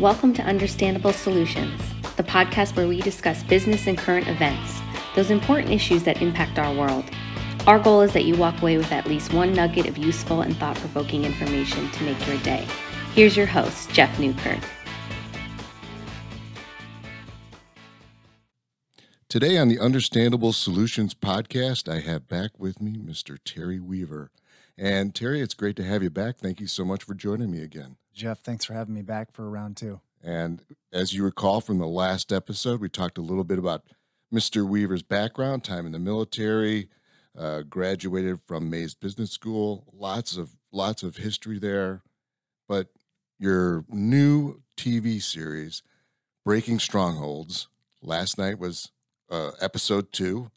Welcome to Understandable Solutions, the podcast where we discuss business and current events, those important issues that impact our world. Our goal is that you walk away with at least one nugget of useful and thought provoking information to make your day. Here's your host, Jeff Newkirk. Today on the Understandable Solutions podcast, I have back with me Mr. Terry Weaver. And Terry, it's great to have you back. Thank you so much for joining me again. Jeff, thanks for having me back for round two. And as you recall from the last episode, we talked a little bit about Mr. Weaver's background, time in the military, uh, graduated from Mays Business School, lots of lots of history there. But your new TV series, Breaking Strongholds, last night was uh, episode two.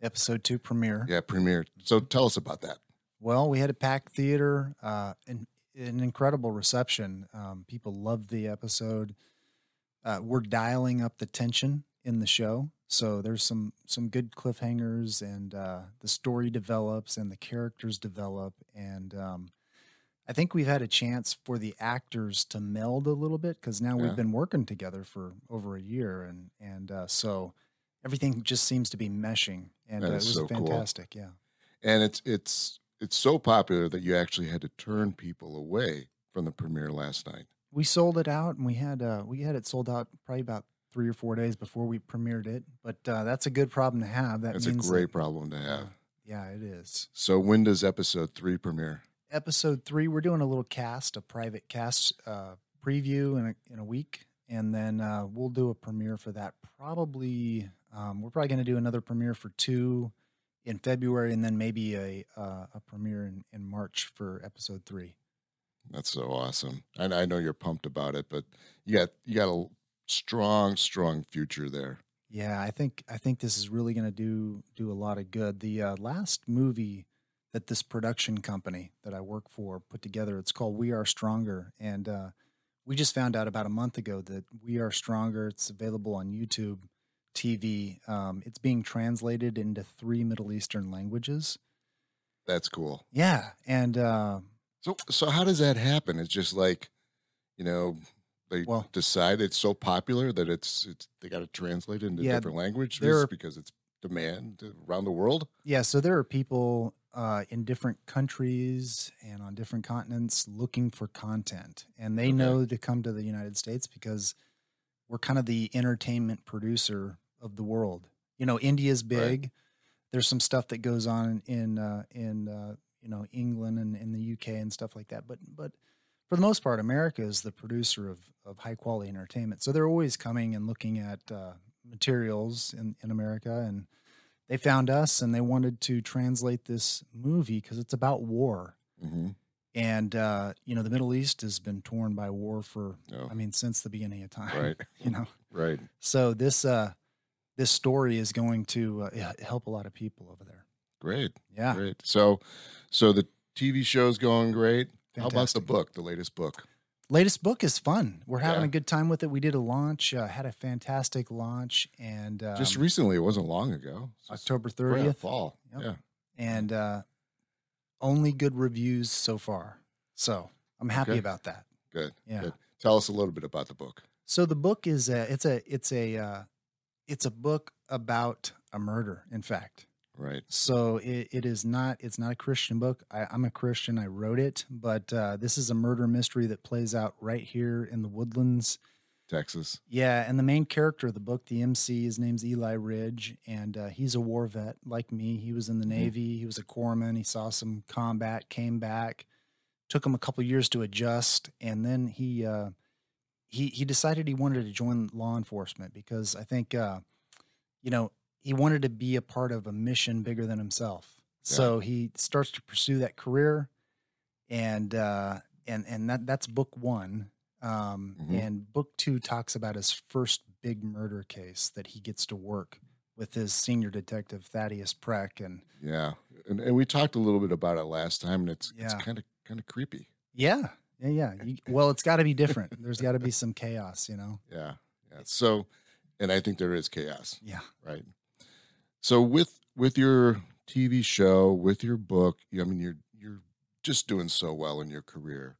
Episode two premiere. Yeah, premiere. So tell us about that. Well, we had a packed theater, uh, and an incredible reception. Um, people loved the episode. Uh, we're dialing up the tension in the show, so there's some some good cliffhangers, and uh, the story develops, and the characters develop, and um, I think we've had a chance for the actors to meld a little bit because now Yeah. we've been working together for over a year, and and uh, so everything just seems to be meshing, and uh, it was so cool. fantastic. Yeah. And it's it's it's so popular that you actually had to turn people away from the premiere last night. we sold it out and we had uh we had it sold out probably about three or four days before we premiered it but uh that's a good problem to have that That's a great that- problem to have. yeah it is So when does episode three premiere? episode three we're doing a little cast a private cast uh preview in a, in a week and then uh we'll do a premiere for that probably um we're probably going to do another premiere for two in february and then maybe a uh, a premiere in, in march for episode three That's so awesome. And I know you're pumped about it, but you got you got a strong, strong future there. Yeah, I think I think this is really going to do do a lot of good. The uh, last movie that this production company that I work for put together, it's called We Are Stronger, and uh, we just found out about a month ago that We Are Stronger. It's available on YouTube TV. Um, it's being translated into three Middle Eastern languages. That's cool. Yeah, and uh, So so how does that happen? It's just like, you know, they Well- decide it's so popular that it's it's they got to translate it into Yeah, different languages because it's demand around the world. Yeah, so there are people uh, in different countries and on different continents looking for content, and they Okay. know to come to the United States because we're kind of the entertainment producer of the world. You know, India's big. There's some stuff that goes on in uh, in uh, you know England and in the UK and stuff like that, but but for the most part, America is the producer of of high quality entertainment. So they're always coming and looking at uh, materials in in America and they found us and they wanted to translate this movie because it's about war hmm and uh, you know the middle east has been torn by war for Oh, i mean since the beginning of time right, you know right. so this uh this story is going to uh, help a lot of people over there Great, yeah great. So, so the TV show's going great. How about the book, the latest book? latest book is fun we're having Yeah. a good time with it we did a launch uh, had a fantastic launch and um, Just recently, it wasn't long ago. October 30th fall. Yep. Yeah, and uh only good reviews so far so i'm happy Okay. about that good. yeah Good. Tell us a little bit about the book. So the book is a it's a it's a uh, it's a book about a murder. In fact, Right. so it, it is not it's not a Christian book. I, I'm a Christian. I wrote it, but uh, this is a murder mystery that plays out right here in the woodlands. Texas. Yeah, and the main character of the book, the MC, his name's Eli Ridge, and uh, he's a war vet like me. He was in the Mhm. Navy. He was a corpsman. He saw some combat, came back. Took him a couple years to adjust, and then he uh, he he decided he wanted to join law enforcement because I think uh, you know he wanted to be a part of a mission bigger than himself. So he starts to pursue that career, and uh, and and that that's book one. Um, Mhm. And book two talks about his first big murder case that he gets to work with his senior detective Thaddeus Preck, and Yeah, and, and we talked a little bit about it last time, and it's it's Yeah. kind of kind of creepy. yeah, yeah, yeah. You, well, it's got to be different. There's got to be some chaos, you know. Yeah, yeah. So, and I think there is chaos, Yeah. right? So with with your TV show, with your book, you- I mean, you're you're just doing so well in your career,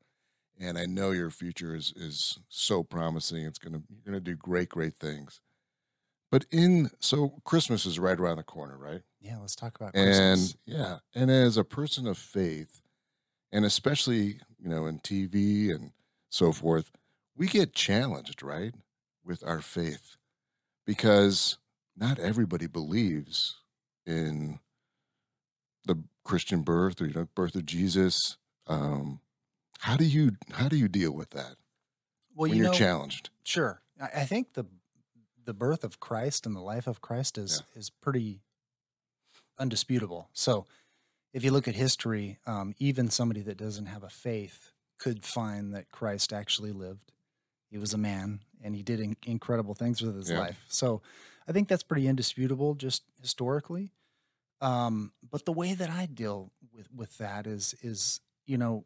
and I know your future is is so promising. It's gonna you're gonna do great, great things. But in so Christmas is right around the corner, right? Yeah, let's talk about And Christmas. yeah, and as a person of faith, and especially you know in TV and so forth, we get challenged, right, with our faith because not everybody believes in the Christian birth or you know birth of Jesus. Um, how do you how do you deal with that well, when you you're know, challenged? sure. I, I think the the birth of Christ and the life of Christ is is pretty undisputable. So, if you look at history, um, even somebody that doesn't have a faith could find that Christ actually lived. He was a man, and he did in- incredible things with his Yeah. life. So, I think that's pretty indisputable, just historically. Um, but the way that I deal with with that is is you know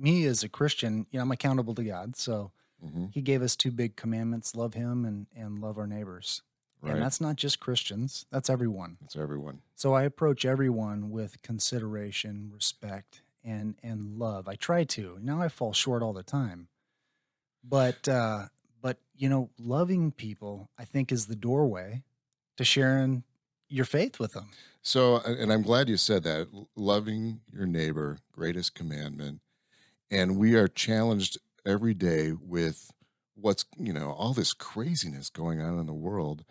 me as a Christian, you know, I'm accountable to God. So hmm he gave us two big commandments, love him and and love our neighbors. Right, And that's not just Christians, that's everyone. that's everyone. So I approach everyone with consideration, respect, and and love. I try to. Now I fall short all the time. But uh but you know, loving people I think is the doorway to sharing your faith with them. So, and I'm glad you said that. Loving your neighbor, greatest commandment. And we are challenged every day with what's, you know, all this craziness going on in the world.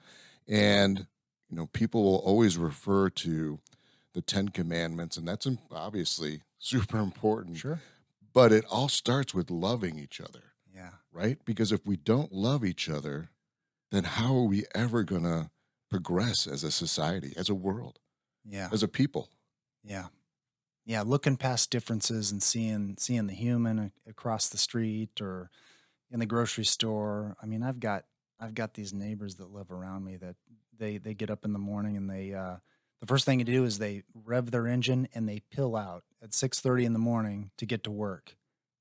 And, you know, people will always refer to the 10 commandments, and that's obviously super important. Sure. But it all starts with loving each other, Yeah. right? Because if we don't love each other, then how are we ever going to progress as a society, as a world, Yeah. as a people? Yeah. Yeah, looking past differences and seeing seeing the human across the street or in the grocery store. I mean, I've got I've got these neighbors that live around me that they they get up in the morning and they uh the first thing to do is they rev their engine and they pill out at 6:30 in the morning to get to work.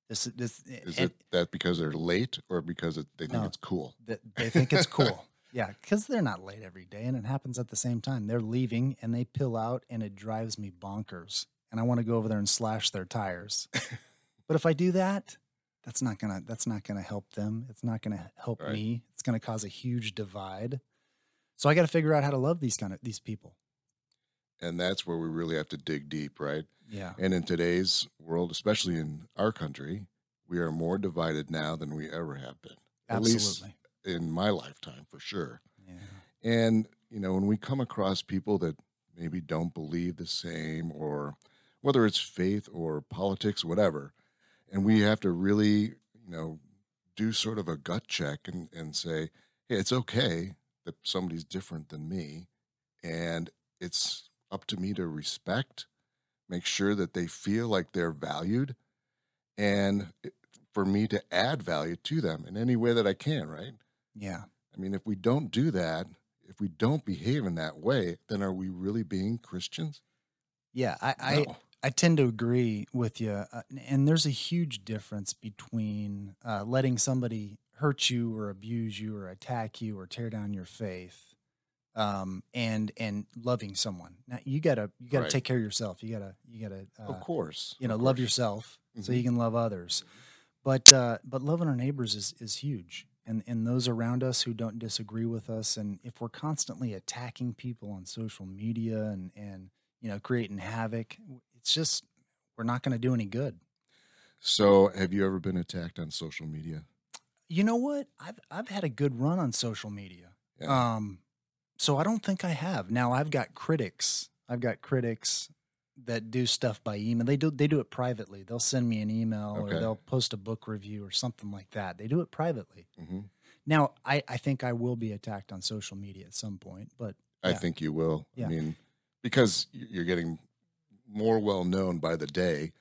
This this Is and it that because they're late or because it, they think No. it's cool? that they think it's cool. Yeah, because they're not late every day, and it happens at the same time. They're leaving, and they pill out, and it drives me bonkers. And I want to go over there and slash their tires. but if I do that, that's not gonna that's not gonna help them. It's not gonna help Right. me. It's gonna cause a huge divide. So I got to figure out how to love these kind of these people. And that's where we really have to dig deep, right? Yeah, And in today's world, especially in our country, we are more divided now than we ever have been. At least absolutely. in my lifetime, for sure. Yeah, And, you know, when we come across people that maybe don't believe the same, or whether it's faith or politics, whatever, and we have to really, you know, do sort of a gut check and, and say, hey, it's okay that somebody's different than me. And it's up to me to respect, make sure that they feel like they're valued, and for me to add value to them in any way that I can, right? yeah. I mean, if we don't do that, if we don't behave in that way, then are we really being Christians? Yeah, I, I No. I tend to agree with you. Uh, and there's a huge difference between uh, letting somebody hurt you or abuse you or attack you or tear down your faith um, and and loving someone. Now you gotta you gotta Right. take care of yourself. You gotta you gotta uh, of course. you know of love yourself so Mhm. you can love others. But uh, but loving our neighbors is is huge. And, and those around us who don't disagree with us and if we're constantly attacking people on social media and and you know creating havoc it's just we're not going to do any good So, have you ever been attacked on social media? you know what i've i've had a good run on social media Yeah. um so i don't think i have now i've got critics i've got critics that do stuff by email they do they do it privately they'll send me an email Okay. or they'll post a book review or something like that they do it privately hmm now i i think i will be attacked on social media at some point but I Yeah. think you will. Yeah. I mean, because you're getting more well known by the day,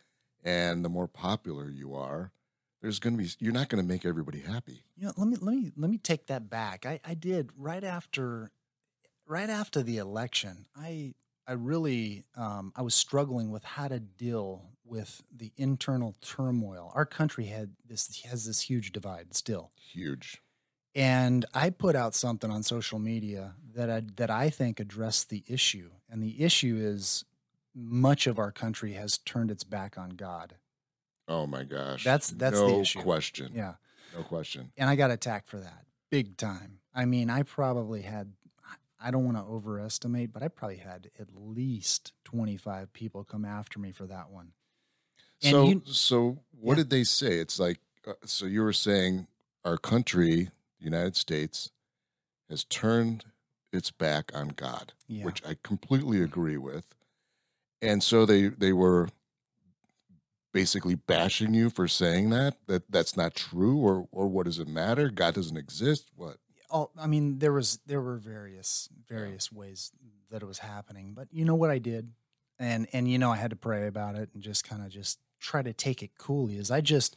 and the more popular you are, there's going to be you're not going to make everybody happy. You know, let me let me let me take that back. I, I did right after right after the election. I I really um, I was struggling with how to deal with the internal turmoil. Our country had this has this huge divide still, Huge. and I put out something on social media that I, that I think addressed the issue. And the issue is much of our country has turned its back on God. Oh my gosh. That's that's no the issue. question. Yeah. No question. And I got attacked for that big time. I mean, I probably had I don't want to overestimate, but I probably had at least 25 people come after me for that one. And so you- so what Yeah. did they say? It's like uh, so you were saying our country, the United States, has turned its back on God, Yeah. which I completely agree with. And so they they were basically bashing you for saying that that that's not true or or what does it matter? God doesn't exist. What? all I mean, there was there were various various ways that it was happening, but you know what I did, and and you know I had to pray about it and just kind of just try to take it coolly. Is I just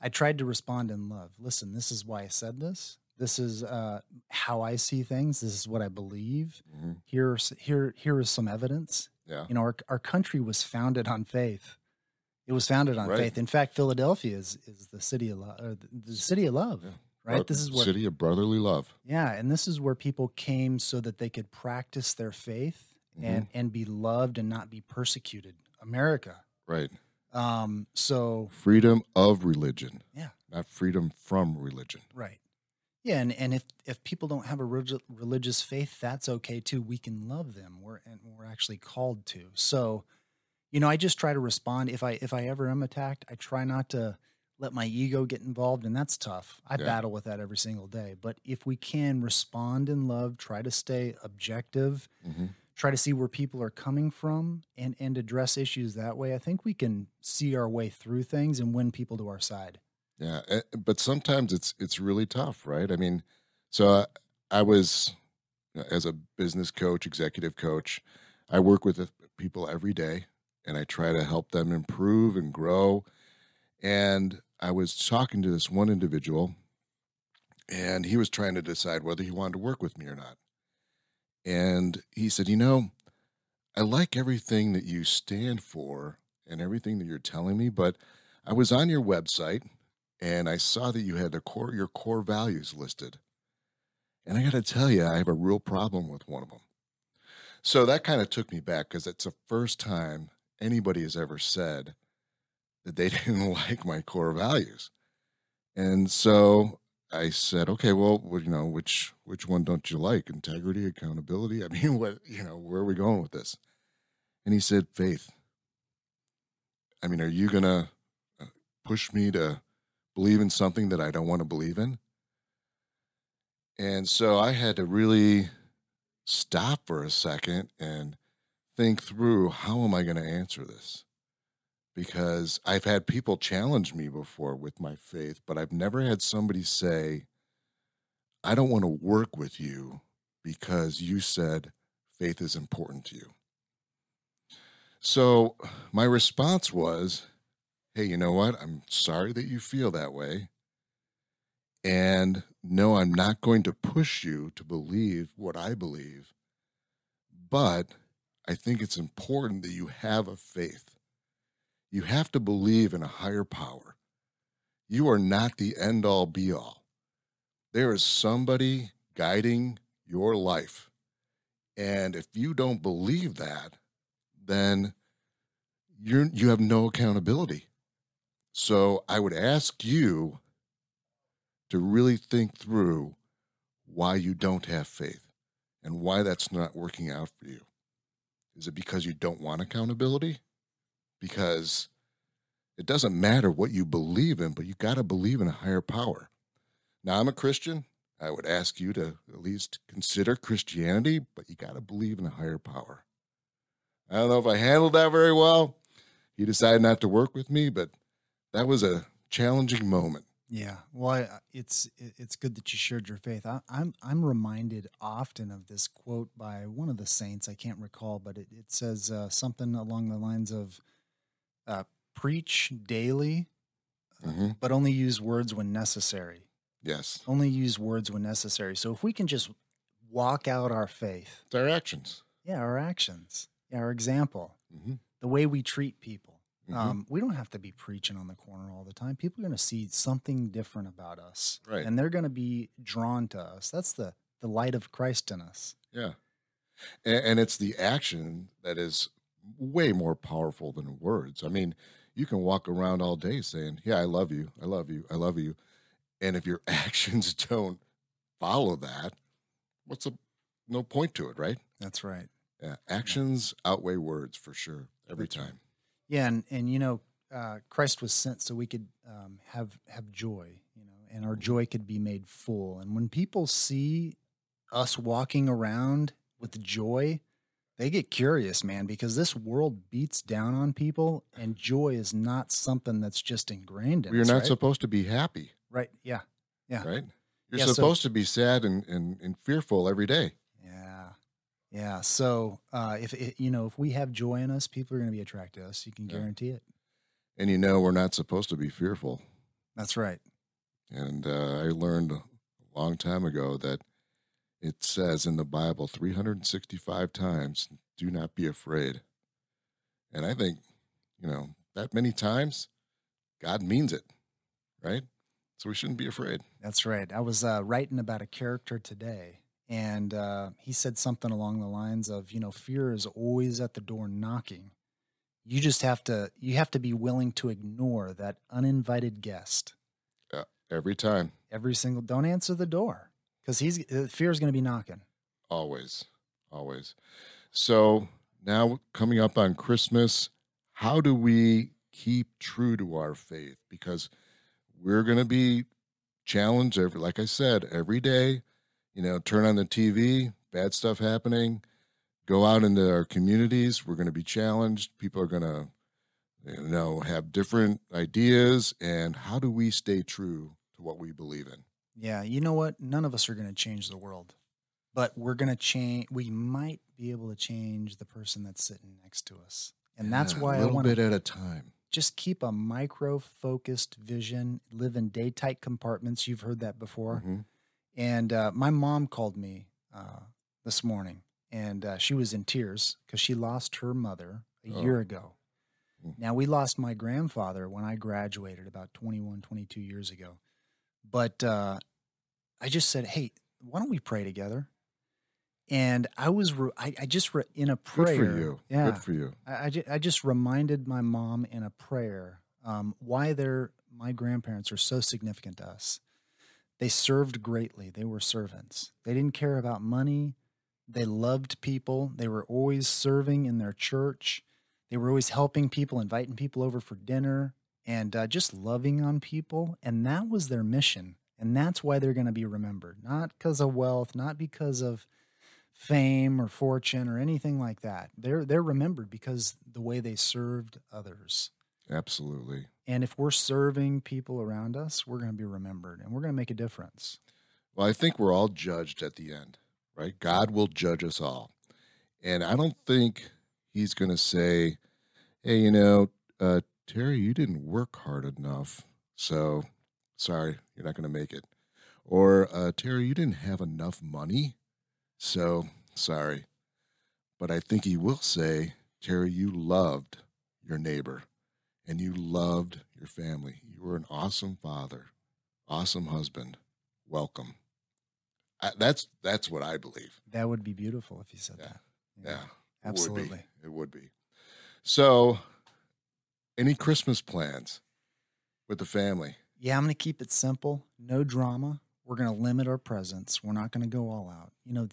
I tried to respond in love. Listen, this is why I said this. This is uh, how I see things. This is what I believe. Mhm. Here's here here is some evidence. Yeah. You know, our our country was founded on faith. It was founded on Right. faith. In fact, Philadelphia is is the city of love, the, the city of love. Yeah. Right. Bro- This is where city of brotherly love. yeah, and this is where people came so that they could practice their faith and and be loved and not be persecuted. America. Right. Um so Freedom of religion. Yeah. Not freedom from religion. right. Yeah, and, and if if people don't have a relig- religious faith, that's okay too. We can love them. We're and we're actually called to. So, you know, I just try to respond if I if I ever am attacked, I try not to let my ego get involved and that's tough. I Yeah. battle with that every single day. But if we can respond in love, try to stay objective, hmm try to see where people are coming from and and address issues that way i think we can see our way through things and win people to our side Yeah, eh, but sometimes it's it's really tough, right? I mean, so I, I was uh, as a business coach, executive coach, I work with people every day, and I try to help them improve and grow. And I was talking to this one individual, and he was trying to decide whether he wanted to work with me or not. And he said, "You know, I like everything that you stand for and everything that you're telling me, but I was on your website." And I saw that you had core your core values listed. And I got to tell you, I have a real problem with one of them. So that kind of took me back because it's the first time anybody has ever said that they didn't like my core values. And so I said, okay, well, well, you know, which which one don't you like? Integrity, accountability. I mean, what you know, where are we going with this? And he said, faith. I mean, are you gonna uh, push me to believe in something that I don't want to believe in. And so I had to really stop for a second and think through how am I going to answer this? Because I've had people challenge me before with my faith, but I've never had somebody say, I don't want to work with you because you said faith is important to you. So my response was, hey, you know what? I'm sorry that you feel that way. And no, I'm not going to push you to believe what I believe. But I think it's important that you have a faith. You have to believe in a higher power. You are not the end all be all. There is somebody guiding your life. And if you don't believe that, then you're, you have no accountability. So I would ask you to really think through why you don't have faith and why that's not working out for you. Is it because you don't want accountability? Because it doesn't matter what you believe in, but you got to believe in a higher power. Now, I'm a Christian. I would ask you to at least consider Christianity, but you got to believe in a higher power. I don't know if I handled that very well. He decided not to work with me, but that was a challenging moment. yeah. Well I, it's it's good that you shared your faith. I, i'm i'm reminded often of this quote by one of the saints. I can't recall but it, it says uh, something along the lines of uh, preach daily hmm but only use words when necessary. Yes, only use words when necessary. So if we can just walk out our faith it's our actions. yeah our actions. Yeah, our example. Hmm the way we treat people Mhm. um, we don't have to be preaching on the corner all the time people are going to see something different about us Right. and they're going to be drawn to us that's the the light of christ in us Yeah, and, and it's the action that is way more powerful than words. I mean, you can walk around all day saying, "Yeah, I love you, I love you, I love you," and if your actions don't follow that, what's a no point to it, right? That's right. Yeah, actions outweigh words for sure every time. Yeah, and and you know, uh, Christ was sent so we could um, have have joy, you know, and our joy could be made full. And when people see us walking around with joy, they get curious, man, because this world beats down on people, and joy is not something that's just ingrained in You're us. not right? supposed to be happy, right? Yeah, yeah, right? You're Yeah, so- supposed to be sad and, and, and fearful every day. Yeah. So uh, if it, you know, if we have joy in us, people are going to be attracted to us. You can Yeah. guarantee it. And you know, we're not supposed to be fearful. That's right. And uh, I learned a long time ago that it says in the Bible 365 times, do not be afraid. And I think, you know, that many times, God means it, right? So we shouldn't be afraid. That's right. I was uh, writing about a character today, and uh, he said something along the lines of, you know, fear is always at the door knocking. You just have to you have to be willing to ignore that uninvited guest Every time, every single. Don't answer the door because he's uh, fear is going to be knocking. always, always. So now coming up on Christmas, how do we keep true to our faith? Because we're going to be challenged every, like I said, every day. You know, turn on the TV, bad stuff happening. Go out into our communities. We're going to be challenged. People are going to, you know, have different ideas. And how do we stay true to what we believe in? Yeah, you know what? None of us are going to change the world, but we're going to change. We might be able to change the person that's sitting next to us, and that's Yeah, why a I little want bit at a time. just keep a micro focused vision, live in day tight compartments. You've heard that before. Mhm. And uh, my mom called me uh, this morning and uh, she was in tears because she lost her mother a Oh. year ago. Mm. Now, we lost my grandfather when I graduated about 21, 22 years ago. But uh, I just said, hey, why don't we pray together? And I was, re- I, I just, re- in a prayer. Good for you. Yeah. Good for you. I, I, ju- I just reminded my mom in a prayer um, why they're, my grandparents are so significant to us. They served greatly. They were servants. They didn't care about money. They loved people. They were always serving in their church. They were always helping people, inviting people over for dinner, and uh, just loving on people. And that was their mission. And that's why they're going to be remembered, not because of wealth, not because of fame or fortune or anything like that. They're they're remembered because the way they served others. Absolutely. And if we're serving people around us, we're going to be remembered and we're going to make a difference. Well, I think we're all judged at the end, right? God will judge us all. And I don't think he's going to say, hey, you know, uh, Terry, you didn't work hard enough. So sorry, you're not going to make it. Or, uh, Terry, you didn't have enough money. So sorry. But I think he will say, Terry, you loved your neighbor and you loved your family. You were an awesome father, awesome husband. Welcome. I, that's that's what I believe. That would be beautiful if you said Yeah. that. Yeah, it would absolutely. It would be. So, any Christmas plans with the family? Yeah, I'm going to keep it simple, no drama. We're going to limit our presents. We're not going to go all out. You know,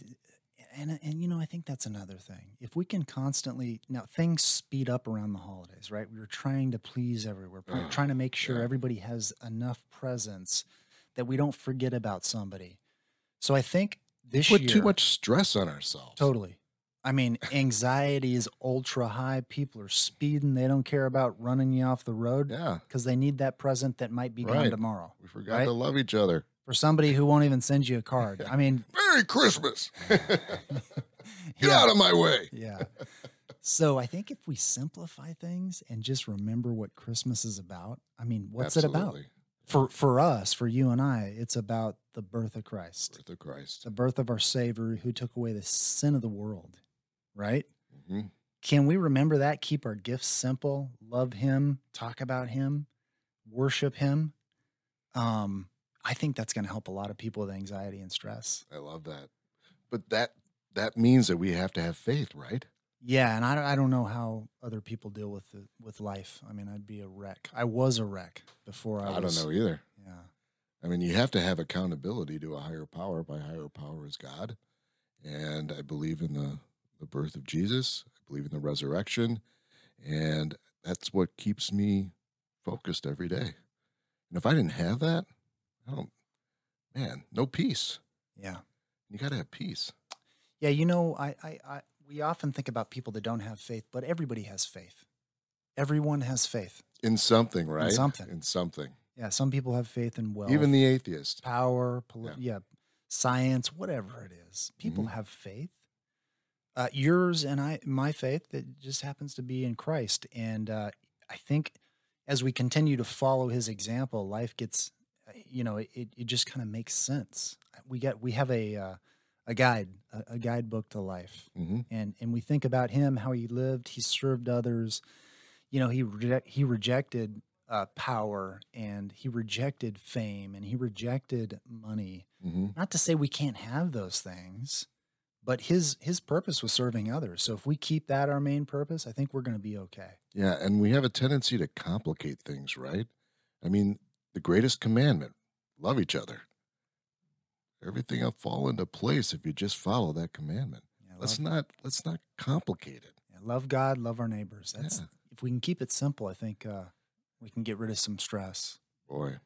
and uh, and you know, I think that's another thing. If we can constantly now things speed up around the holidays, right? We're trying to please everywhere, we're trying to make sure everybody has enough presents that we don't forget about somebody. So I think this Put year too much stress on ourselves. Totally. I mean, anxiety is ultra high. People are speeding. They don't care about running you off the road Yeah, because they need that present that might be gone tomorrow. we forgot Right? to love each other. For somebody who won't even send you a card. I mean, Merry Christmas. Get yeah, out of my way. yeah. So I think if we simplify things and just remember what Christmas is about, I mean, what's it about? Absolutely. For for us, for you and I, it's about the birth of Christ, Birth of Christ. the birth of our Savior who took away the sin of the world. Right? hmm Can we remember that? Keep our gifts simple, love him, talk about him, worship him. Um, I think that's going to help a lot of people with anxiety and stress. I love that. But that that means that we have to have faith, right? Yeah, and I don't, I don't know how other people deal with the, with life. I mean, I'd be a wreck. I was a wreck before I, I, was. don't know either. Yeah, I mean, you have to have accountability to a higher power. My higher power is God, and I believe in the the birth of Jesus. I believe in the resurrection, and that's what keeps me focused every day. And if I didn't have that, I don't. Man, no peace. yeah, You got to have peace. yeah. You know, I, I, I, we often think about people that don't have faith, but everybody has faith. Everyone has faith. In something, right? something. In something. Yeah, some people have faith in wealth, Even the atheist. power, poli- Yeah. yeah. science, whatever it is. People Mhm. have faith. Uh, yours and I, my faith, that just happens to be in Christ. And uh, I think as we continue to follow His example, life gets, you know, it, it just kind of makes sense. We get, we have a uh, a guide, a, a guidebook to life, hmm and and we think about him, how he lived, he served others. You know, he reject, he rejected uh, power and he rejected fame and he rejected money. hmm Not to say we can't have those things, but his his purpose was serving others. So if we keep that our main purpose, I think we're going to be okay. Yeah, and we have a tendency to complicate things, right? I mean, the greatest commandment: love each other. Everything will fall into place if you just follow that commandment. Yeah, Let's not let's not complicate it. yeah, love God, love our neighbors. That's Yeah. if we can keep it simple, I think uh, we can get rid of some stress. Boy,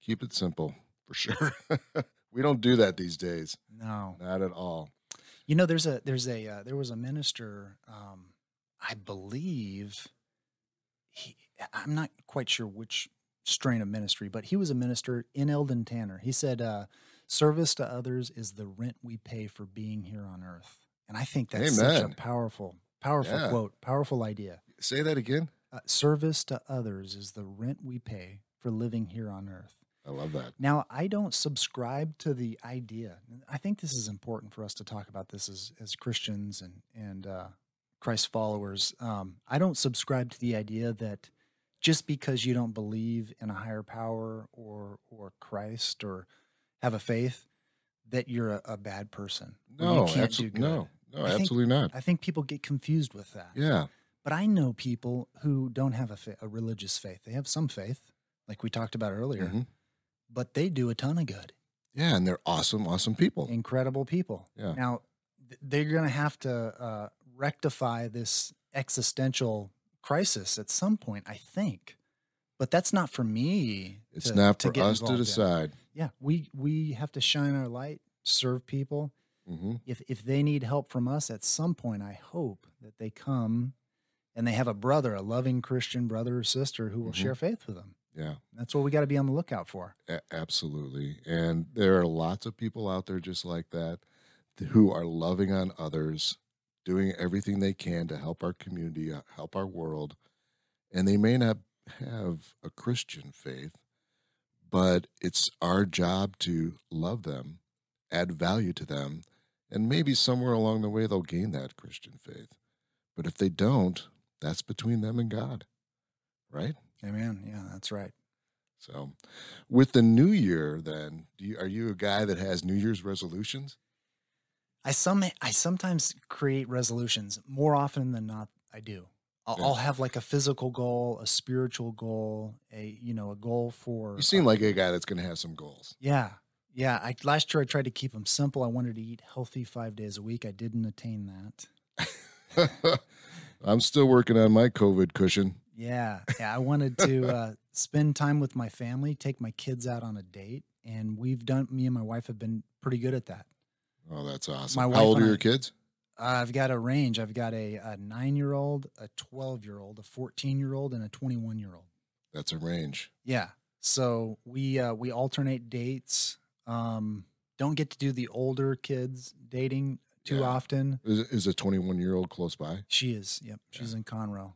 keep it simple for sure. we don't do that these days, No, not at all. You know, there's a there's a uh, there was a minister, um, I believe. He, I'm not quite sure which strain of ministry, but he was a minister in Eldon Tanner. He said, uh, "Service to others is the rent we pay for being here on earth," and I think that's such a powerful, powerful Yeah. quote, powerful idea. Say that again. Uh, service to others is the rent we pay for living here on earth. I love that. Now, I don't subscribe to the idea. I think this is important for us to talk about this as, as Christians and, and uh, Christ followers. Um, I don't subscribe to the idea that just because you don't believe in a higher power or, or Christ or have a faith, that you're a, a bad person. No, you can't do absolutely no, no, think- absolutely not. I think people get confused with that. Yeah, But I know people who don't have a, fa- a religious faith. They have some faith, like we talked about earlier, mhm. but they do a ton of good. yeah, and they're awesome, awesome people. incredible people. Yeah. Now th- they're going to have to uh, rectify this existential crisis at some point, I think. But that's not for me. It's to- not to for get us to involved in. decide. Yeah, we we have to shine our light, serve people. hmm If if they need help from us at some point, I hope that they come and they have a brother, a loving Christian brother or sister who will Mhm. share faith with them. Yeah. That's what we got to be on the lookout for. A- absolutely. And there are lots of people out there just like that who are loving on others, doing everything they can to help our community, uh, help our world. And they may not have a Christian faith, but it's our job to love them, add value to them, and maybe somewhere along the way they'll gain that Christian faith. But if they don't, that's between them and God, right? Amen. Yeah, that's right. So, with the new year, then, do you, are you a guy that has New Year's resolutions? I some I sometimes create resolutions more often than not. I do. I'll, Yeah. I'll have like a physical goal, a spiritual goal, a you know a goal for. You seem uh, like a guy that's going to have some goals. yeah, yeah. I last year I tried to keep them simple. I wanted to eat healthy five days a week. I didn't attain that. I'm still working on my COVID cushion. Yeah, yeah. I wanted to uh, spend time with my family, take my kids out on a date, and we've done. Me and my wife have been pretty good at that. Oh, that's awesome. My How old are I- your kids? I've got a range. I've got a, a nine year old, a 12 year old, a 14 year old, and a 21 year old. That's a range. Yeah. So we uh, we alternate dates. Um, don't get to do the older kids dating too Yeah. often. Is, is a 21 year old close by? She is. Yep. She's in Conroe.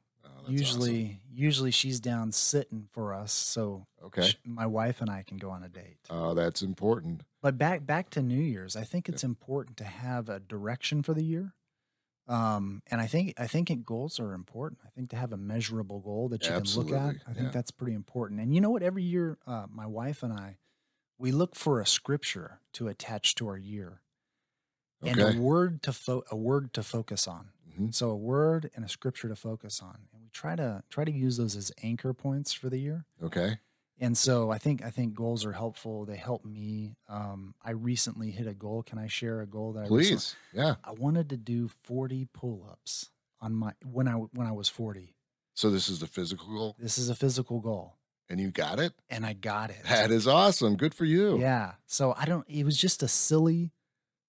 Oh, that's usually, usually she's down sitting for us, so. Okay. sh- my wife and I can go on a date. Oh, that's important. But back back to New Year's, I think it's important to have a direction for the year. Um, and I think I think it, goals are important. I think to have a measurable goal that you can look at, I think yeah. that's pretty important. And you know what? Every year, uh, my wife and I, we look for a scripture to attach to our year, and a word to fo- a word to focus on. Mhm. So a word and a scripture to focus on, and we try to try to use those as anchor points for the year. Okay. And so I think I think goals are helpful. They help me. Um, I recently hit a goal. Can I share a goal that I recently- Please. Yeah. I wanted to do 40 pull-ups on my when I when I was 40. So this is the physical goal, This is a physical goal, and you got it. and I got it. That is awesome. Good for you. Yeah. So I don't. It was just a silly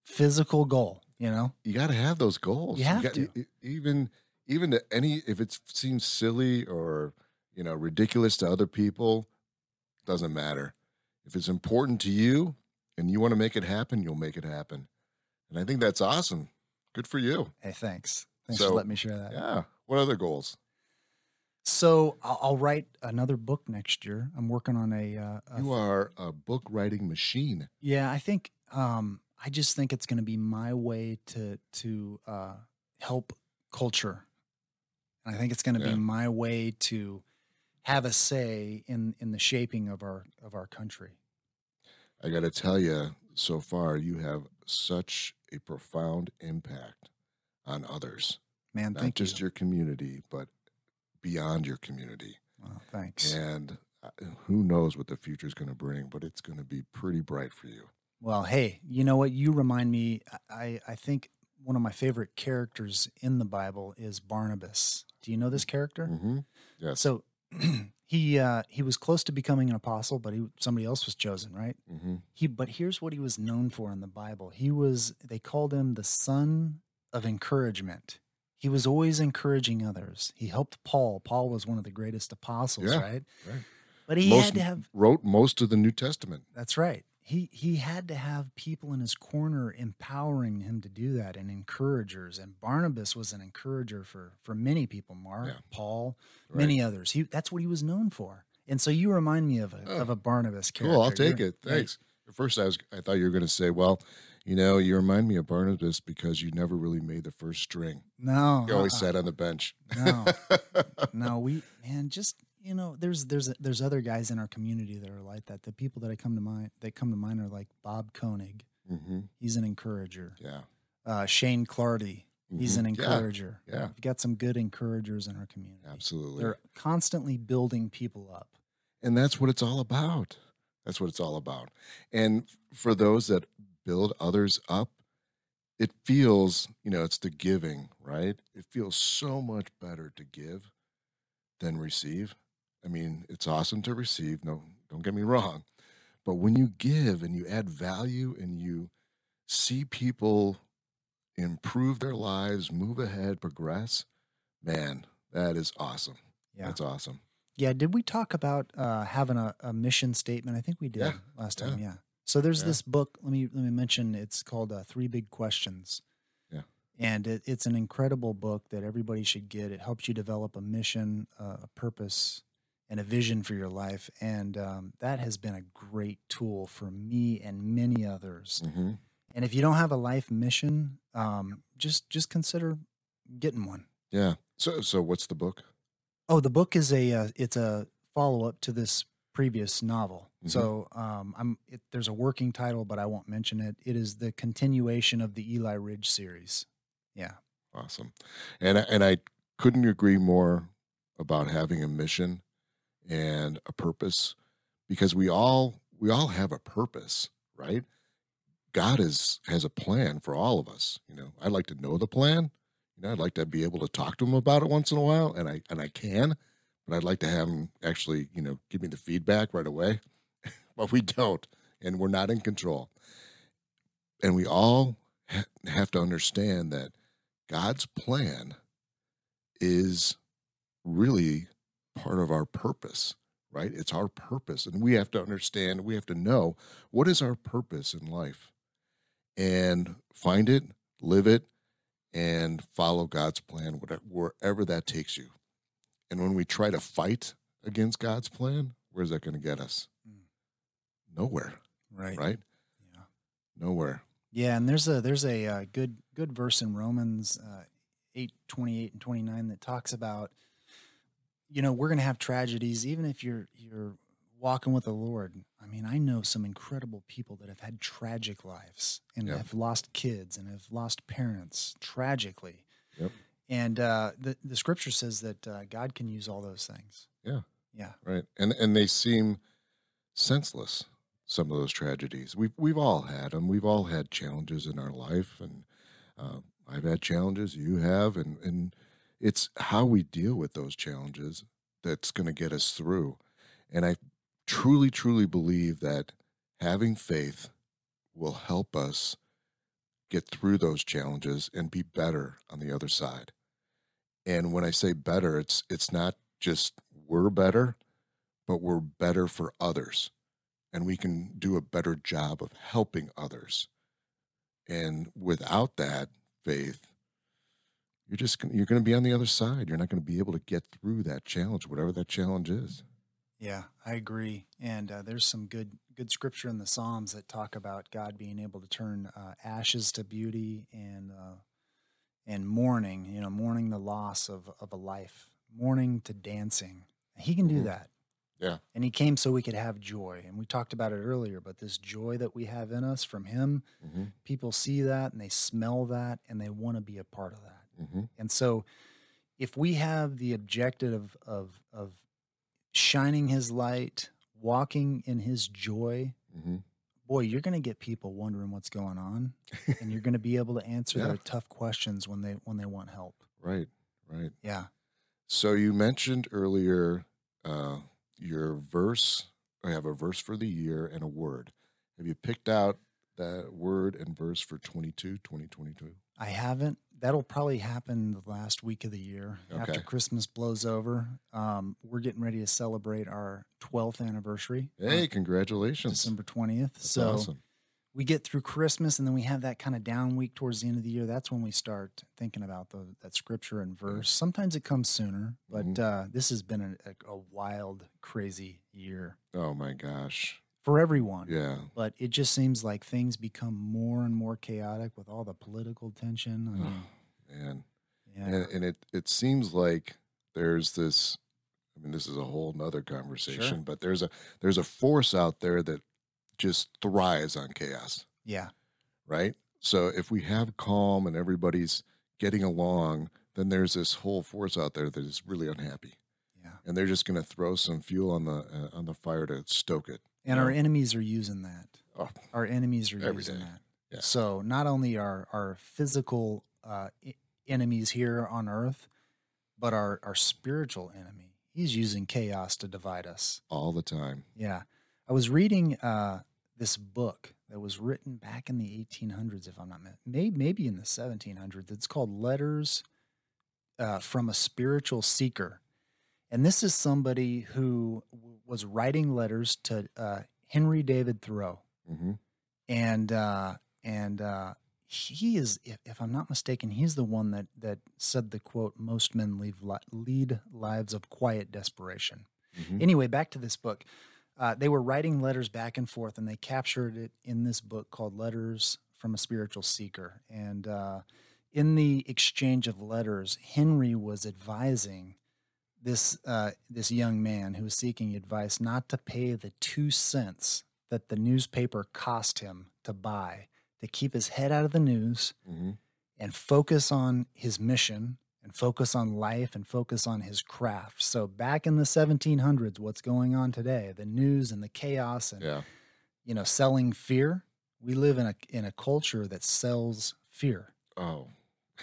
physical goal. You know. You got to have those goals. You have got- to. even even to any if it seems silly or you know ridiculous to other people, doesn't matter. If it's important to you and you want to make it happen, you'll make it happen. And I think that's awesome. Good for you. Hey, thanks. Thanks So, for letting me share that. Yeah. What other goals? So I'll, write another book next year. I'm working on a. Uh, a You are a book writing machine. Yeah, I think um, I just think it's going to be my way to to uh, help culture, and I think it's going to Yeah. be my way to have a say in in the shaping of our of our country. I got to tell you, so far you have such a profound impact on others. Man, not just you. your community, but beyond your community. Wow, thanks. And uh, who knows what the future is going to bring, but it's going to be pretty bright for you. Well, hey, you know what? You remind me. I I think one of my favorite characters in the Bible is Barnabas. Do you know this character? hmm Yes. So he uh, he was close to becoming an apostle, but he somebody else was chosen, right? hmm He but here's what he was known for in the Bible. He was they called him the son of encouragement. He was always encouraging others. He helped Paul. Paul was one of the greatest apostles, Yeah, right? right. But he Most had to have wrote most of the New Testament. that's right. He he had to have people in his corner empowering him to do that and encouragers. And Barnabas was an encourager for for many people, Mark, Yeah. Paul, Right. many others. He that's what he was known for. And so you remind me of a Oh, of a Barnabas character. Cool. I'll take You're- it. Thanks. At first, I was I thought you were going to say, "Well, you know, you remind me of Barnabas because you never really made the first string. No, You always uh-uh. sat on the bench." No. no, we man, just you know, there's there's there's other guys in our community that are like that. The people that I come to mind that come to mind are like Bob Koenig. hmm He's an encourager. Yeah. Uh, Shane Clardy. He's Mhm. an Yeah, encourager. Yeah. We've got some good encouragers in our community. Absolutely. They're constantly building people up. And that's what it's all about. That's what it's all about. And for those that build others up, it feels, you know, it's the giving, right? It feels so much better to give than receive. I mean, it's awesome to receive. No, don't get me wrong. But when you give and you add value and you see people improve their lives, move ahead, progress, man, that is awesome. Yeah. That's awesome. Yeah. Did we talk about uh, having a, a mission statement? I think we did Yeah, last yeah. time. Yeah. So there's Yeah. this book. Let me let me mention. It's called uh, Three Big Questions. Yeah. And it, it's an incredible book that everybody should get. It helps you develop a mission, uh, a purpose, and a vision for your life. And um, that has been a great tool for me and many others. hmm And if you don't have a life mission, um, just just consider getting one. Yeah. So, so what's the book? Oh, the book is a uh, it's a follow up to this previous novel. Mhm. So um, I'm it, there's a working title, but I won't mention it. It is the continuation of the Eli Ridge series. Yeah, Awesome. And and I couldn't agree more about having a mission and a purpose because we all we all have a purpose, right? God is has a plan for all of us. You know, I'd like to know the plan. You know, I'd like to be able to talk to him about it once in a while, and I and I can, but I'd like to have him actually, you know, give me the feedback right away. but we don't, and we're not in control. And we all ha- have to understand that God's plan is really part of our purpose, right? It's our purpose. And we have to understand, we have to know what is our purpose in life and find it, live it, and follow God's plan, whatever, wherever that takes you. And when we try to fight against God's plan, where's that going to get us? Mm. Nowhere, right. right? Yeah, Nowhere. yeah. And there's a there's a uh, good good verse in Romans uh, eight twenty eight and twenty nine that talks about you know we're gonna have tragedies even if you're you're walking with the Lord. I mean, I know some incredible people that have had tragic lives and Yeah. have lost kids and have lost parents tragically. Yep. And uh, the the scripture says that uh, God can use all those things. Yeah. Yeah. right and and they seem senseless some of those tragedies we've we've all had them we've all had challenges in our life and uh, i've had challenges you have and and it's how we deal with those challenges that's going to get us through and i truly truly believe that having faith will help us get through those challenges and be better on the other side and when i say better it's it's not just we're better, but we're better for others. And we can do a better job of helping others. And without that faith, you're just gonna- you're going to be on the other side. You're not going to be able to get through that challenge, whatever that challenge is. Yeah, I agree. And uh, there's some good good scripture in the Psalms that talk about God being able to turn uh, ashes to beauty and uh, and mourning. You know, mourning the loss of of a life, mourning to dancing. He can do Mhm. that. Yeah. And he came so we could have joy. And we talked about it earlier, but this joy that we have in us from him, hmm people see that and they smell that and they want to be a part of that. Hmm And so if we have the objective of of shining his light, walking in his joy, hmm boy, you're going to get people wondering what's going on and you're going to be able to answer Yeah. their tough questions when they when they want help. Right, right. Yeah. So you mentioned earlier uh, your verse. I have a verse for the year and a word. Have you picked out that word and verse for 22, 2022? I haven't. That'll probably happen the last week of the year after Christmas blows over. Um, we're getting ready to celebrate our 12th anniversary. Hey, congratulations. December 20th. That's so awesome. we get through Christmas and then we have that kind of down week towards the end of the year. That's when we start thinking about the, that scripture and verse. Sometimes it comes sooner, but Mhm. uh, this has been a, a wild, crazy year Oh my gosh. For everyone. Yeah. But it just seems like things become more and more chaotic with all the political tension. I mean, Man. yeah. And, and it, it seems like there's this I mean, this is a whole nother conversation, but there's a there's a force out there that just thrives on chaos. yeah. right? So if we have calm and everybody's getting along, then there's this whole force out there that is really unhappy, Yeah. and they're just going to throw some fuel on the uh, on the fire to stoke it. And our enemies are using that. Oh, Our enemies are using day. that. Yeah. So not only our our physical uh, enemies here on earth, but our our spiritual enemy. He's using chaos to divide us. all the time. Yeah. I was reading uh, this book that was written back in the 1800s, if I'm not maybe maybe in the 1700s. It's called Letters uh, from a Spiritual Seeker, and this is somebody who w- was writing letters to uh, Henry David Thoreau, hmm and uh, and uh, he is, if, if I'm not mistaken, he's the one that that said the quote: "Most men leave li- lead lives of quiet desperation." hmm Anyway, back to this book. Uh, they were writing letters back and forth, and they captured it in this book called Letters from a Spiritual Seeker. And uh, in the exchange of letters, Henry was advising this uh, this young man who was seeking advice not to pay the two cents that the newspaper cost him to buy to keep his head out of the news hmm and focus on his mission and focus on life and focus on his craft. So back in the 1700s, what's going on today? The news and the chaos and Yeah. you know selling fear. We live in a in a culture that sells fear. Oh,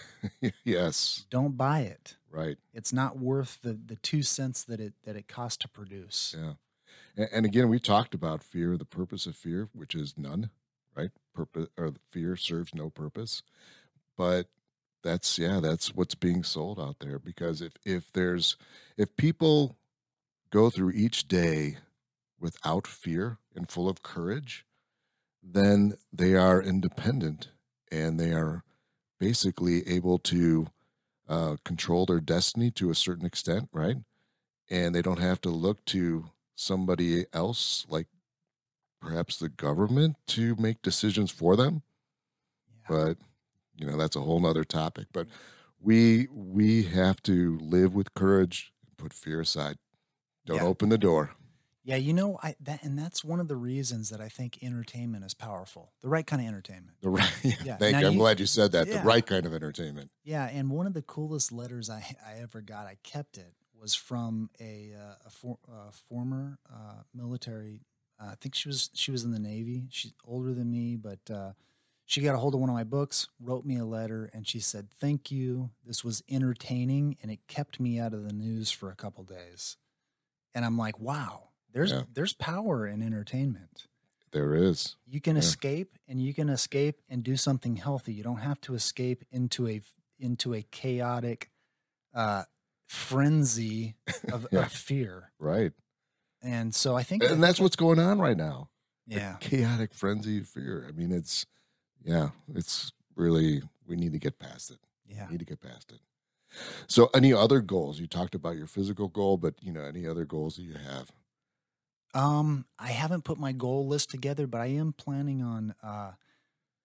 yes. Don't buy it. Right. It's not worth the the two cents that it that it costs to produce. Yeah. And, and again, we talked about fear, the purpose of fear, which is none, right? Purpose or fear serves no purpose. But that's yeah, that's what's being sold out there because if if there's if people go through each day without fear and full of courage, then they are independent and they are basically able to uh, control their destiny to a certain extent, right? And they don't have to look to somebody else, like perhaps the government, to make decisions for them. Yeah. But you know that's a whole nother topic. But we we have to live with courage and put fear aside. Don't Yeah. open the door. Yeah, you know, I that and that's one of the reasons that I think entertainment is powerful. The right kind of entertainment. The right, yeah, Yeah, thank now you. I'm glad you said that. Yeah. The right kind of entertainment. Yeah, and one of the coolest letters I I ever got, I kept it, was from a uh, a for, uh, former uh, military. Uh, I think she was she was in the Navy. She's older than me, but uh, she got a hold of one of my books, wrote me a letter, and she said, "Thank you. This was entertaining, and it kept me out of the news for a couple days." And I'm like, "Wow, there's Yeah. there's power in entertainment." There is. you can Yeah. escape and you can escape and do something healthy you don't have to escape into a into a chaotic uh frenzy of, Yeah. of fear Right. and so i think And that's what's going on right now. The yeah chaotic frenzy of fear. I mean, it's, yeah, it's really, we need to get past it. yeah Need to get past it. So, any other goals? You talked about your physical goal, but, you know, any other goals that you have? Um i haven't put my goal list together but i am planning on uh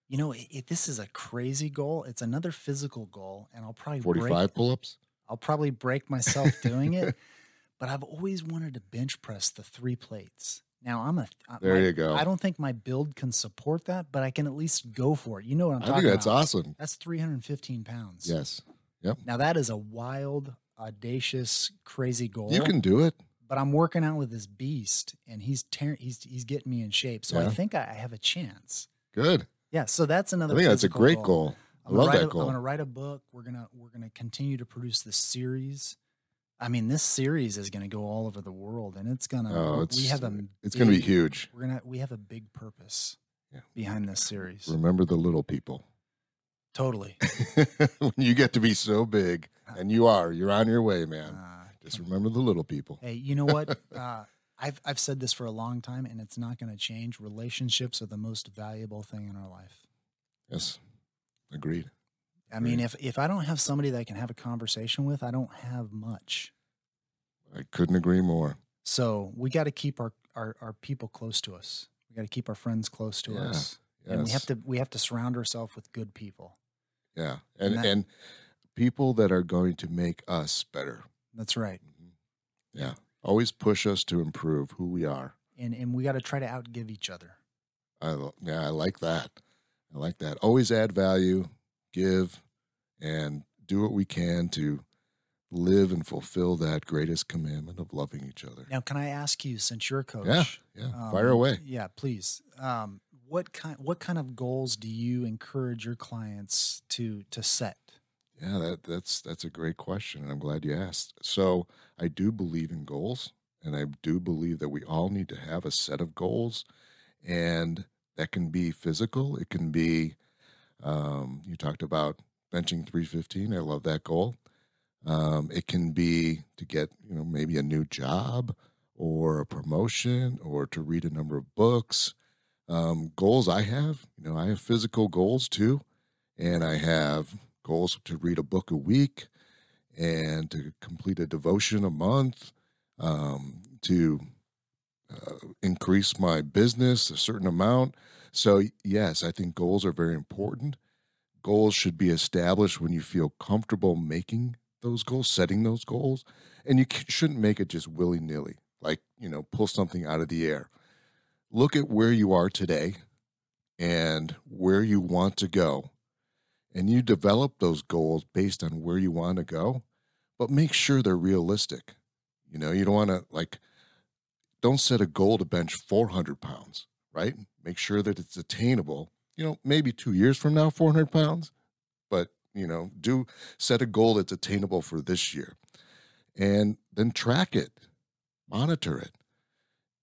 you know it, it- this is a crazy goal it's another physical goal and i'll probably break, 45 pull ups? i'll probably break myself doing it but i've always wanted to bench press the three plates now i'm a There my- you go. I don't think my build can support that, but I can at least go for it. You know what I'm I talking think that's about? awesome. That's 315 pounds. Yes. Yep. Now that is a wild, audacious, crazy goal. You can do it. But I'm working out with this beast, and he's tearing. He's he's getting me in shape. So I think I, I have a chance. Good. Yeah. So that's another, I think that's a great goal. I I'm love that a- goal. I'm going to write a book. We're gonna we're gonna continue to produce this series. I mean, this series is going to go all over the world, and it's gonna. Oh, it's we have a. it's going to be huge. We're gonna. We have a big purpose. Yeah. Behind this series, Remember the little people. totally. when you get to be so big, and you are, you're on your way, man. Uh, Just remember the little people. hey, you know what? Uh, I've I've said this for a long time, and it's not going to change. Relationships are the most valuable thing in our life. Yes. Agreed. I mean, if if I don't have somebody that I can have a conversation with, I don't have much. I couldn't agree more. So we got to keep our, our our people close to us. We got to keep our friends close to Yeah, us, Yes. and we have to we have to surround ourselves with good people. Yeah. And And and, people that are going to make us better. That's right. Mhm. Yeah. Always push us to improve who we are. And and we got to try to outgive each other. I yeah, I like that. I like that. Always add value, give, and do what we can to live and fulfill that greatest commandment of loving each other. Now, can I ask you, since you're a coach? Yeah, yeah. um, Fire away. Yeah, please. Um, what kind what kind of goals do you encourage your clients to to set? Yeah, that that's that's a great question, and I'm glad you asked. So I do believe in goals, and I do believe that we all need to have a set of goals, and that can be physical. It can be. Um, you talked about benching 315. I love that goal. Um, it can be to get you know maybe a new job or a promotion or to read a number of books. Um, goals I have, you know, I have physical goals too, and I have goals to read a book a week and to complete a devotion a month, um, to uh, increase my business a certain amount. So, yes, I think goals are very important. Goals should be established when you feel comfortable making those goals, setting those goals, and you shouldn't make it just willy nilly, like, you know, pull something out of the air. Look at where you are today and where you want to go and you develop those goals based on where you want to go, but make sure they're realistic. You know, you don't want to like, don't set a goal to bench 400 pounds, right? Make sure that it's attainable. You know, maybe two years from now, 400 pounds, but, you know, do set a goal that's attainable for this year and then track it, monitor it.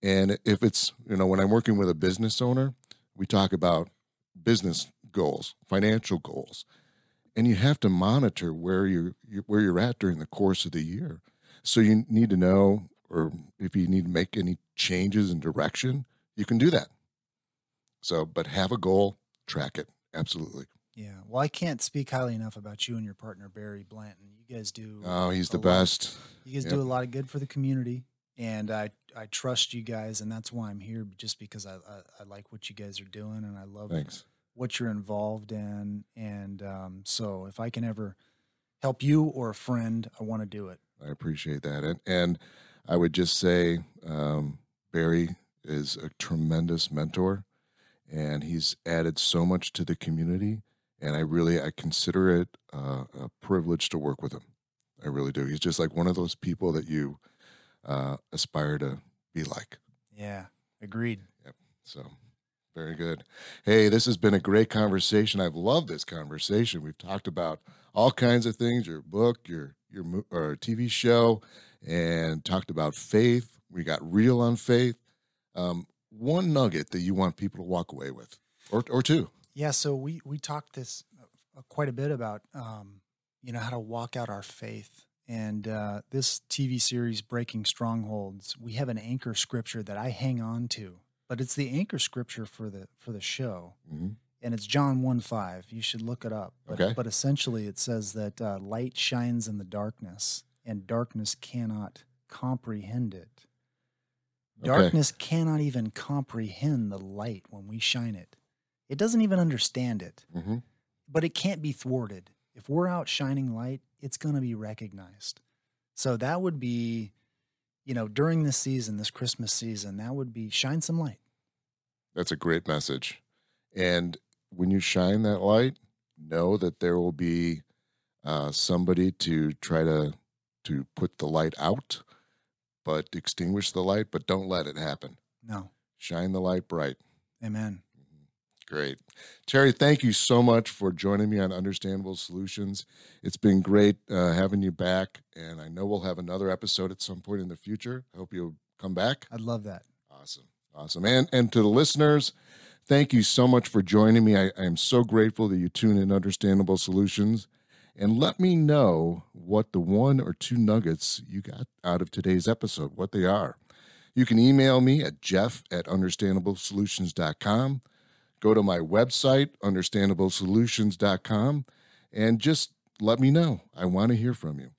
And if it's, you know, when I'm working with a business owner, we talk about business goals, financial goals, and you have to monitor where you're where you're at during the course of the year. So you need to know, or if you need to make any changes in direction, you can do that. So, but have a goal, track it. Absolutely. Yeah. Well, I can't speak highly enough about you and your partner Barry Blanton. You guys do. Oh, he's the lot- best. You guys Yep. do a lot of good for the community, and I I trust you guys, and that's why I'm here, just because I I, I like what you guys are doing, and I love Thanks. What you're involved in, and um, so if I can ever help you or a friend, I want to do it. I appreciate that. And and I would just say, um, Barry is a tremendous mentor and he's added so much to the community and I really I consider it uh, a privilege to work with him. I really do. He's just like one of those people that you uh, aspire to be like. Yeah, agreed. Yep. So very good. Hey, this has been a great conversation. I've loved this conversation. We've talked about all kinds of things: your book, your your or TV show, and talked about faith. We got real on faith. Um, one nugget that you want people to walk away with, or or two. Yeah, so we we talked this uh, quite a bit about um, you know how to walk out our faith, and uh, this TV series Breaking Strongholds, we have an anchor scripture that I hang on to, but it's the anchor scripture for the for the show, mm-hmm. and it's John one five. You should look it up. But, okay. but essentially, it says that uh, light shines in the darkness, and darkness cannot comprehend it. Darkness okay. cannot even comprehend the light when we shine it. It doesn't even understand it, mm-hmm. but it can't be thwarted. If we're out shining light, it's going to be recognized. So that would be, you know, during this season, this Christmas season, that would be shine some light. That's a great message. And when you shine that light, know that there will be uh, somebody to try to to put the light out, but extinguish the light, but don't let it happen. No. Shine the light bright. Amen. Great. Terry, thank you so much for joining me on Understandable Solutions. It's been great uh, having you back, and I know we'll have another episode at some point in the future. I hope you'll come back. I'd love that. Awesome. Awesome. And, and to the listeners, thank you so much for joining me. I, I am so grateful that you tune in Understandable Solutions. And let me know what the one or two nuggets you got out of today's episode, what they are. You can email me at jeff at understandablesolutions.com go to my website, understandablesolutions.com, and just let me know. I want to hear from you.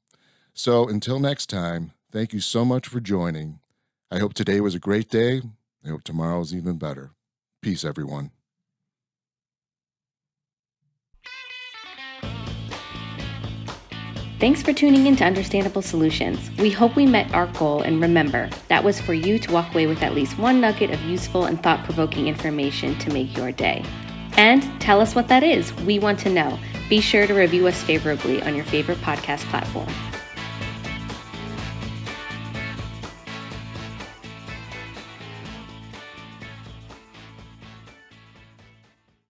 So until next time, thank you so much for joining. I hope today was a great day. I hope tomorrow is even better. Peace, everyone. Thanks for tuning in to Understandable Solutions. We hope we met our goal, and remember, that was for you to walk away with at least one nugget of useful and thought provoking information to make your day. And tell us what that is. We want to know. Be sure to review us favorably on your favorite podcast platform.